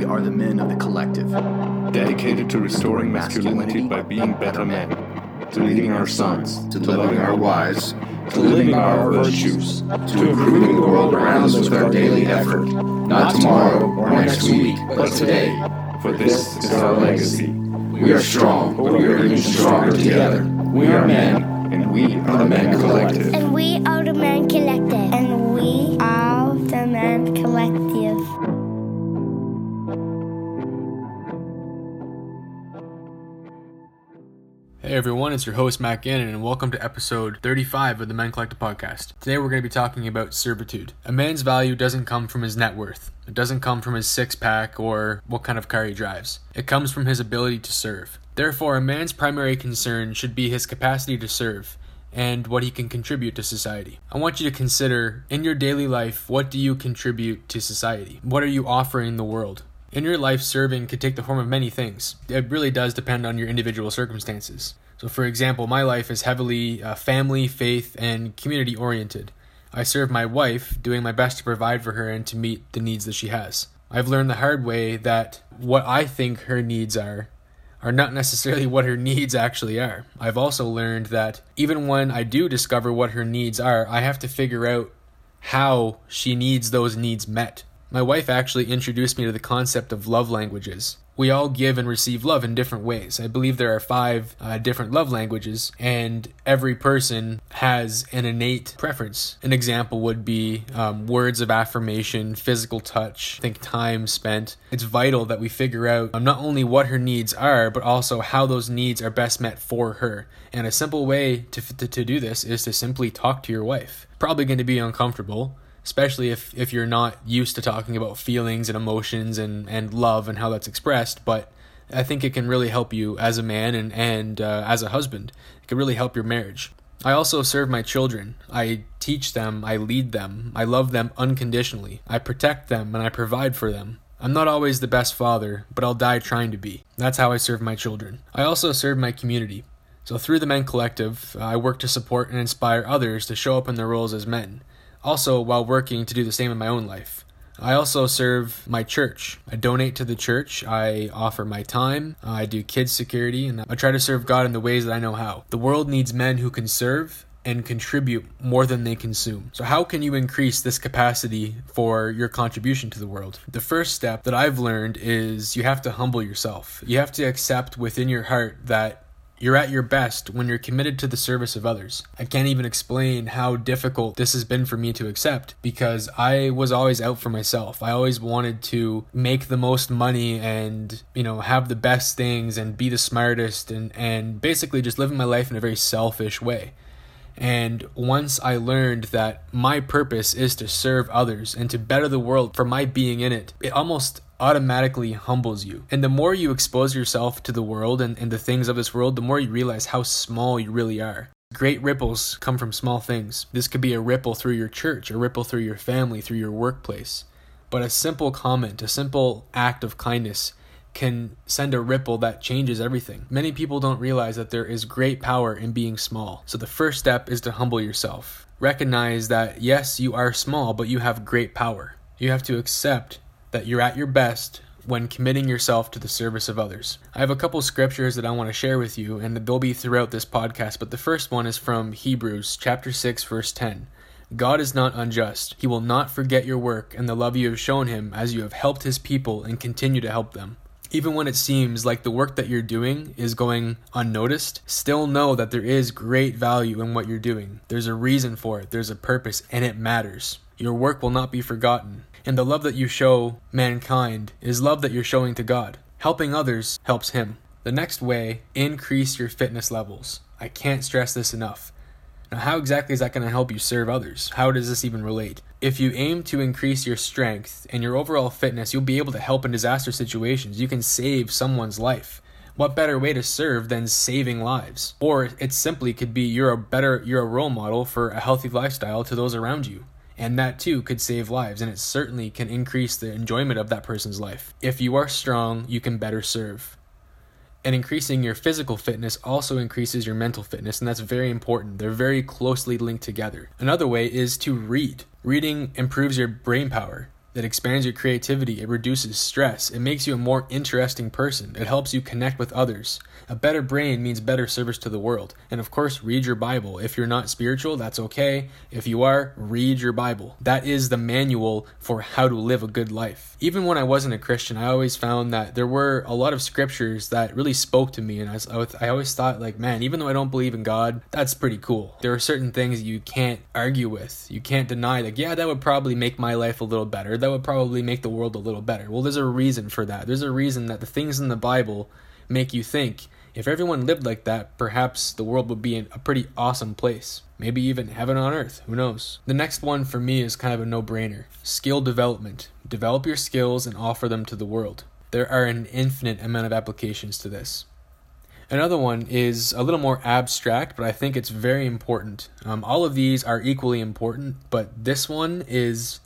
We are the men of the collective. dedicated to restoring masculinity by being better men, to leading our sons, to loving our wives, to living our virtues, to improving the world around us with our daily effort, not tomorrow or next week, but today. for this is our legacy. We are strong, but we are even stronger together. We are men, And we are the Men Collective. And we are the Men Collective. And we are the Man Collective. Hey everyone, it's your host Matt Gannon, and welcome to episode 35 of the Men Collective podcast. Today we're going to be talking about servitude. A man's value doesn't come from his net worth, it doesn't come from his six pack or what kind of car he drives. It comes from his ability to serve. Therefore, a man's primary concern should be his capacity to serve and what he can contribute to society. I want you to consider in your daily life what do you contribute to society? What are you offering the world? In your life, serving could take the form of many things. It really does depend on your individual circumstances. So, for example, my life is heavily uh, family, faith, and community oriented. I serve my wife, doing my best to provide for her and to meet the needs that she has. I've learned the hard way that what I think her needs are are not necessarily what her needs actually are. I've also learned that even when I do discover what her needs are, I have to figure out how she needs those needs met. My wife actually introduced me to the concept of love languages. We all give and receive love in different ways. I believe there are five uh, different love languages, and every person has an innate preference. An example would be um, words of affirmation, physical touch, I think time spent. It's vital that we figure out um, not only what her needs are, but also how those needs are best met for her. And a simple way to, to, to do this is to simply talk to your wife. Probably going to be uncomfortable, especially if if you're not used to talking about feelings and emotions and and love and how that's expressed but i think it can really help you as a man and and uh, as a husband. It can really help your marriage. I also serve my children. I teach them. I lead them. I love them unconditionally. I protect them and i provide for them. I'm not always the best father, but I'll die trying to be. That's how I serve my children. I also serve my community. So, through the Men Collective, I work to support and inspire others to show up in their roles as men also while working to do the same in my own life. I also serve my church. I donate to the church. I offer my time. I do kids security and I try to serve God in the ways that I know how. The world needs men who can serve and contribute more than they consume. So, how can you increase this capacity for your contribution to the world? The first step that I've learned is you have to humble yourself. You have to accept within your heart that you're at your best when you're committed to the service of others. I can't even explain how difficult this has been for me to accept because I was always out for myself. I always wanted to make the most money and, you know, have the best things and be the smartest and, and basically just living my life in a very selfish way. And once I learned that my purpose is to serve others and to better the world for my being in it, it almost automatically humbles you. And the more you expose yourself to the world and, and the things of this world, the more you realize how small you really are. Great ripples come from small things. This could be a ripple through your church, a ripple through your family, through your workplace. But a simple comment, a simple act of kindness can send a ripple that changes everything. Many people don't realize that there is great power in being small. So the first step is to humble yourself. Recognize that yes, you are small, but you have great power. You have to accept that you're at your best when committing yourself to the service of others. I have a couple scriptures that I want to share with you, and they'll be throughout this podcast, but the first one is from Hebrews chapter 6, verse 10. God is not unjust. He will not forget your work and the love you have shown him as you have helped his people and continue to help them. Even when it seems like the work that you're doing is going unnoticed, still know that there is great value in what you're doing. There's a reason for it, there's a purpose, and it matters. Your work will not be forgotten. And the love that you show mankind is love that you're showing to God. Helping others helps Him. The next way, increase your fitness levels. I can't stress this enough. Now, how exactly is that going to help you serve others? How does this even relate? If you aim to increase your strength and your overall fitness, you'll be able to help in disaster situations. You can save someone's life. What better way to serve than saving lives? Or it simply could be you're a better you're a role model for a healthy lifestyle to those around you. And that too could save lives and it certainly can increase the enjoyment of that person's life. If you are strong, you can better serve and increasing your physical fitness also increases your mental fitness, and that's very important. They're very closely linked together. Another way is to read. Reading improves your brain power. It expands your creativity. It reduces stress. It makes you a more interesting person. It helps you connect with others. A better brain means better service to the world. And of course, read your Bible. If you're not spiritual, that's okay. If you are, read your Bible. That is the manual for how to live a good life. Even when I wasn't a Christian, I always found that there were a lot of scriptures that really spoke to me. And I, I always thought, like, man, even though I don't believe in God, that's pretty cool. There are certain things you can't argue with. You can't deny, like, yeah, that would probably make my life a little better that would probably make the world a little better. Well, there's a reason for that. There's a reason that the things in the Bible make you think if everyone lived like that, perhaps the world would be in a pretty awesome place. Maybe even heaven on earth. Who knows? The next one for me is kind of a no brainer skill development. Develop your skills and offer them to the world. There are an infinite amount of applications to this. Another one is a little more abstract, but I think it's very important. Um, all of these are equally important, but this one is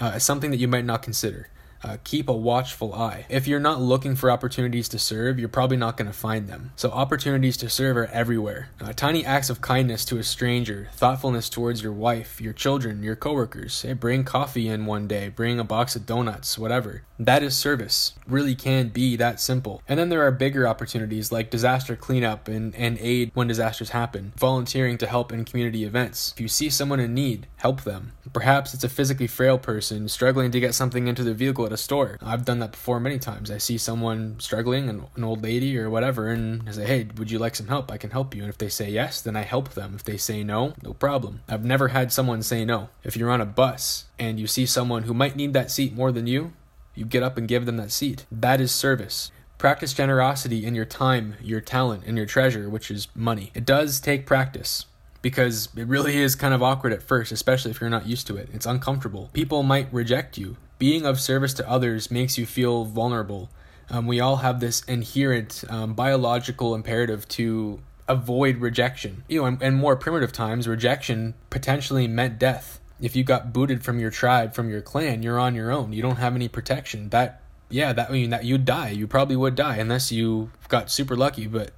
uh, something that you might not consider. Uh, keep a watchful eye. If you're not looking for opportunities to serve, you're probably not going to find them. So, opportunities to serve are everywhere. Uh, tiny acts of kindness to a stranger, thoughtfulness towards your wife, your children, your coworkers. Hey, bring coffee in one day, bring a box of donuts, whatever. That is service. Really can be that simple. And then there are bigger opportunities like disaster cleanup and, and aid when disasters happen, volunteering to help in community events. If you see someone in need, help them. Perhaps it's a physically frail person struggling to get something into their vehicle at a store. I've done that before many times. I see someone struggling, an, an old lady or whatever, and I say, hey, would you like some help? I can help you. And if they say yes, then I help them. If they say no, no problem. I've never had someone say no. If you're on a bus and you see someone who might need that seat more than you, you get up and give them that seat. That is service. Practice generosity in your time, your talent, and your treasure, which is money. It does take practice because it really is kind of awkward at first, especially if you're not used to it. It's uncomfortable. People might reject you being of service to others makes you feel vulnerable. Um, we all have this inherent um, biological imperative to avoid rejection. You know, in, in more primitive times, rejection potentially meant death. If you got booted from your tribe, from your clan, you're on your own. You don't have any protection. That, yeah, that I mean that you'd die. You probably would die unless you got super lucky. But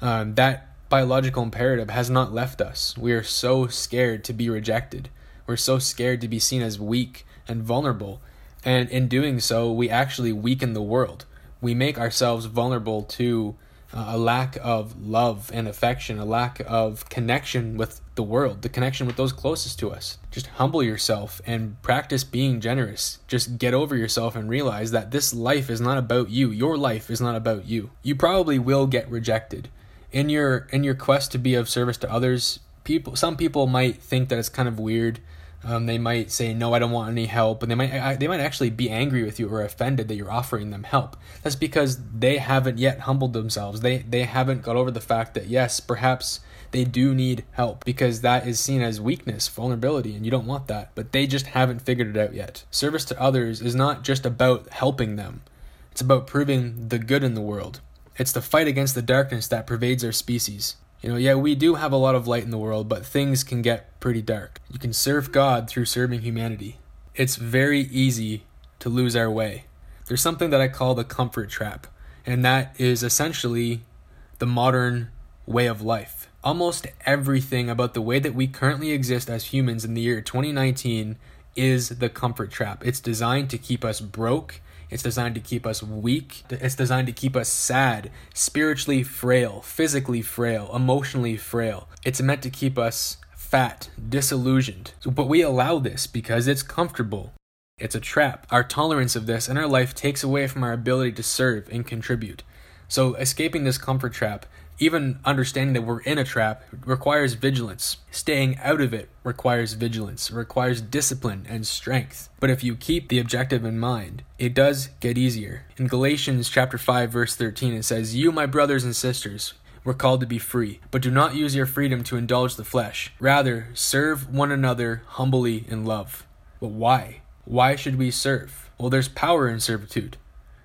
um, that biological imperative has not left us. We are so scared to be rejected. We're so scared to be seen as weak and vulnerable and in doing so, we actually weaken the world. We make ourselves vulnerable to uh, a lack of love and affection, a lack of connection with the world, the connection with those closest to us. Just humble yourself and practice being generous. Just get over yourself and realize that this life is not about you. Your life is not about you. You probably will get rejected. In your in your quest to be of service to others, people some people might think that it's kind of weird um, they might say no, I don't want any help, and they might they might actually be angry with you or offended that you're offering them help. That's because they haven't yet humbled themselves. They they haven't got over the fact that yes, perhaps they do need help because that is seen as weakness, vulnerability, and you don't want that. But they just haven't figured it out yet. Service to others is not just about helping them. It's about proving the good in the world. It's the fight against the darkness that pervades our species. You know, yeah, we do have a lot of light in the world, but things can get pretty dark. You can serve God through serving humanity. It's very easy to lose our way. There's something that I call the comfort trap, and that is essentially the modern way of life. Almost everything about the way that we currently exist as humans in the year 2019 is the comfort trap. It's designed to keep us broke it's designed to keep us weak. It's designed to keep us sad, spiritually frail, physically frail, emotionally frail. It's meant to keep us fat, disillusioned. But we allow this because it's comfortable. It's a trap. Our tolerance of this in our life takes away from our ability to serve and contribute. So, escaping this comfort trap even understanding that we're in a trap requires vigilance. Staying out of it requires vigilance, requires discipline and strength. But if you keep the objective in mind, it does get easier. In Galatians chapter 5 verse 13 it says, "You my brothers and sisters, were called to be free, but do not use your freedom to indulge the flesh. Rather, serve one another humbly in love." But why? Why should we serve? Well, there's power in servitude.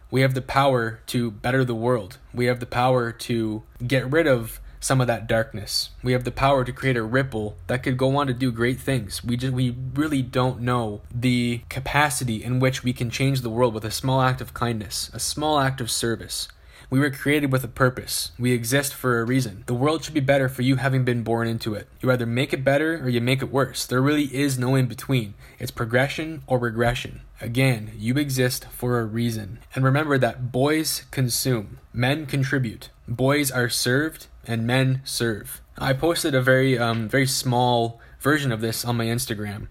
We have the power to better the world. We have the power to get rid of some of that darkness. We have the power to create a ripple that could go on to do great things. We just we really don't know the capacity in which we can change the world with a small act of kindness, a small act of service. We were created with a purpose. We exist for a reason. The world should be better for you having been born into it. You either make it better or you make it worse. There really is no in between. It's progression or regression. Again, you exist for a reason. And remember that boys consume, men contribute. Boys are served, and men serve. I posted a very, um, very small version of this on my Instagram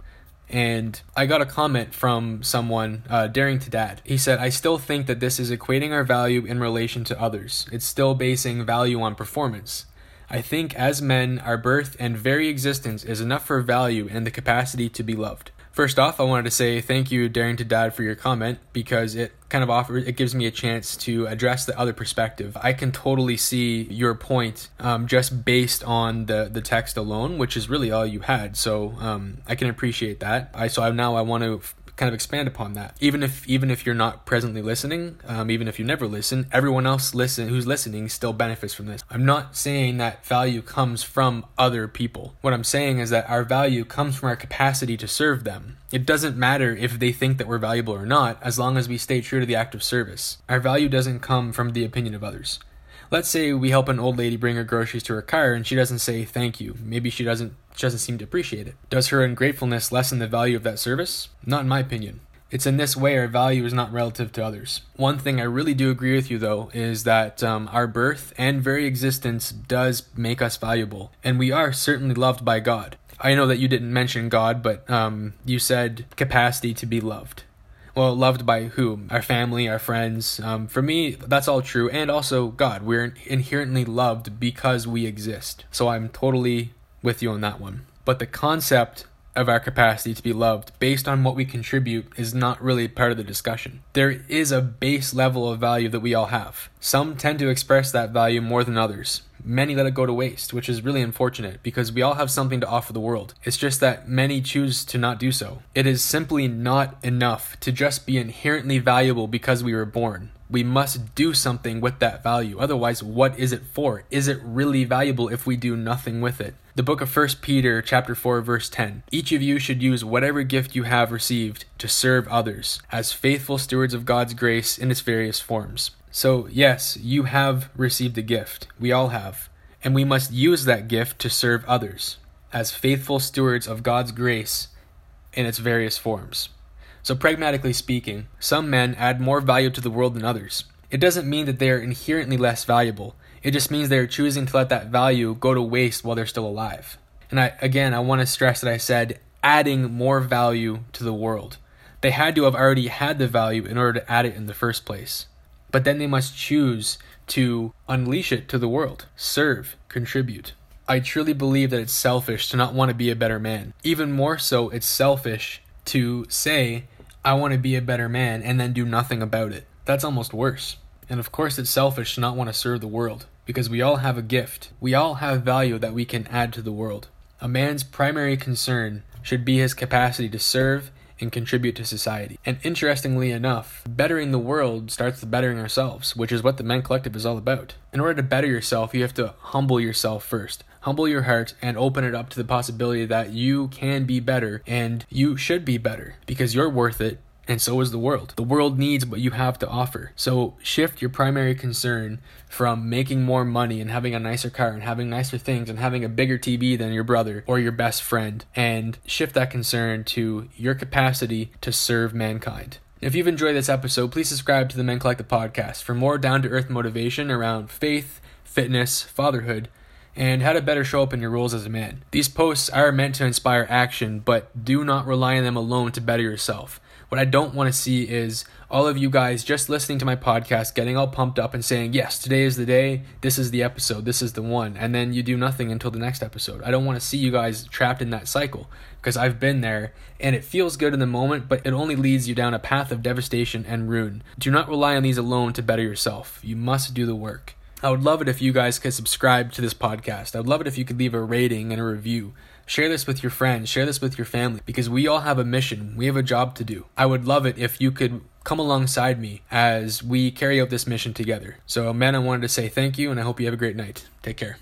and I got a comment from someone, uh, Daring to Dad. He said, I still think that this is equating our value in relation to others. It's still basing value on performance. I think as men, our birth and very existence is enough for value and the capacity to be loved. First off, I wanted to say thank you, Daring to Dad, for your comment because it kind of offers it gives me a chance to address the other perspective. I can totally see your point um, just based on the the text alone, which is really all you had. So um, I can appreciate that. I so I, now I want to kind of expand upon that. Even if even if you're not presently listening, um, even if you never listen, everyone else listen who's listening still benefits from this. I'm not saying that value comes from other people. What I'm saying is that our value comes from our capacity to serve them. It doesn't matter if they think that we're valuable or not, as long as we stay true to the act of service. Our value doesn't come from the opinion of others. Let's say we help an old lady bring her groceries to her car and she doesn't say thank you. Maybe she doesn't she doesn't seem to appreciate it. Does her ungratefulness lessen the value of that service? Not in my opinion. It's in this way our value is not relative to others. One thing I really do agree with you, though, is that um, our birth and very existence does make us valuable, and we are certainly loved by God. I know that you didn't mention God, but um, you said capacity to be loved well, loved by whom? Our family, our friends. Um, for me, that's all true. And also God. We're inherently loved because we exist. So I'm totally with you on that one. But the concept of our capacity to be loved based on what we contribute is not really part of the discussion. There is a base level of value that we all have. Some tend to express that value more than others. Many let it go to waste, which is really unfortunate because we all have something to offer the world. It's just that many choose to not do so. It is simply not enough to just be inherently valuable because we were born. We must do something with that value. Otherwise, what is it for? Is it really valuable if we do nothing with it? The book of 1 Peter chapter 4 verse 10. Each of you should use whatever gift you have received to serve others as faithful stewards of God's grace in its various forms. So, yes, you have received a gift. We all have. And we must use that gift to serve others as faithful stewards of God's grace in its various forms. So, pragmatically speaking, some men add more value to the world than others. It doesn't mean that they are inherently less valuable. It just means they're choosing to let that value go to waste while they're still alive. And I again, I want to stress that I said adding more value to the world. They had to have already had the value in order to add it in the first place. But then they must choose to unleash it to the world, serve, contribute. I truly believe that it's selfish to not want to be a better man. Even more so, it's selfish to say, I want to be a better man and then do nothing about it. That's almost worse. And of course, it's selfish to not want to serve the world because we all have a gift. We all have value that we can add to the world. A man's primary concern should be his capacity to serve and contribute to society. And interestingly enough, bettering the world starts with bettering ourselves, which is what the Men Collective is all about. In order to better yourself, you have to humble yourself first. Humble your heart and open it up to the possibility that you can be better and you should be better because you're worth it and so is the world. The world needs what you have to offer. So shift your primary concern from making more money and having a nicer car and having nicer things and having a bigger TV than your brother or your best friend and shift that concern to your capacity to serve mankind. If you've enjoyed this episode, please subscribe to the Men Collective podcast for more down to earth motivation around faith, fitness, fatherhood, and how to better show up in your roles as a man. These posts are meant to inspire action, but do not rely on them alone to better yourself. What I don't want to see is all of you guys just listening to my podcast, getting all pumped up and saying, Yes, today is the day, this is the episode, this is the one, and then you do nothing until the next episode. I don't want to see you guys trapped in that cycle because I've been there and it feels good in the moment, but it only leads you down a path of devastation and ruin. Do not rely on these alone to better yourself. You must do the work. I would love it if you guys could subscribe to this podcast. I would love it if you could leave a rating and a review. Share this with your friends, share this with your family, because we all have a mission. We have a job to do. I would love it if you could come alongside me as we carry out this mission together. So, man, I wanted to say thank you, and I hope you have a great night. Take care.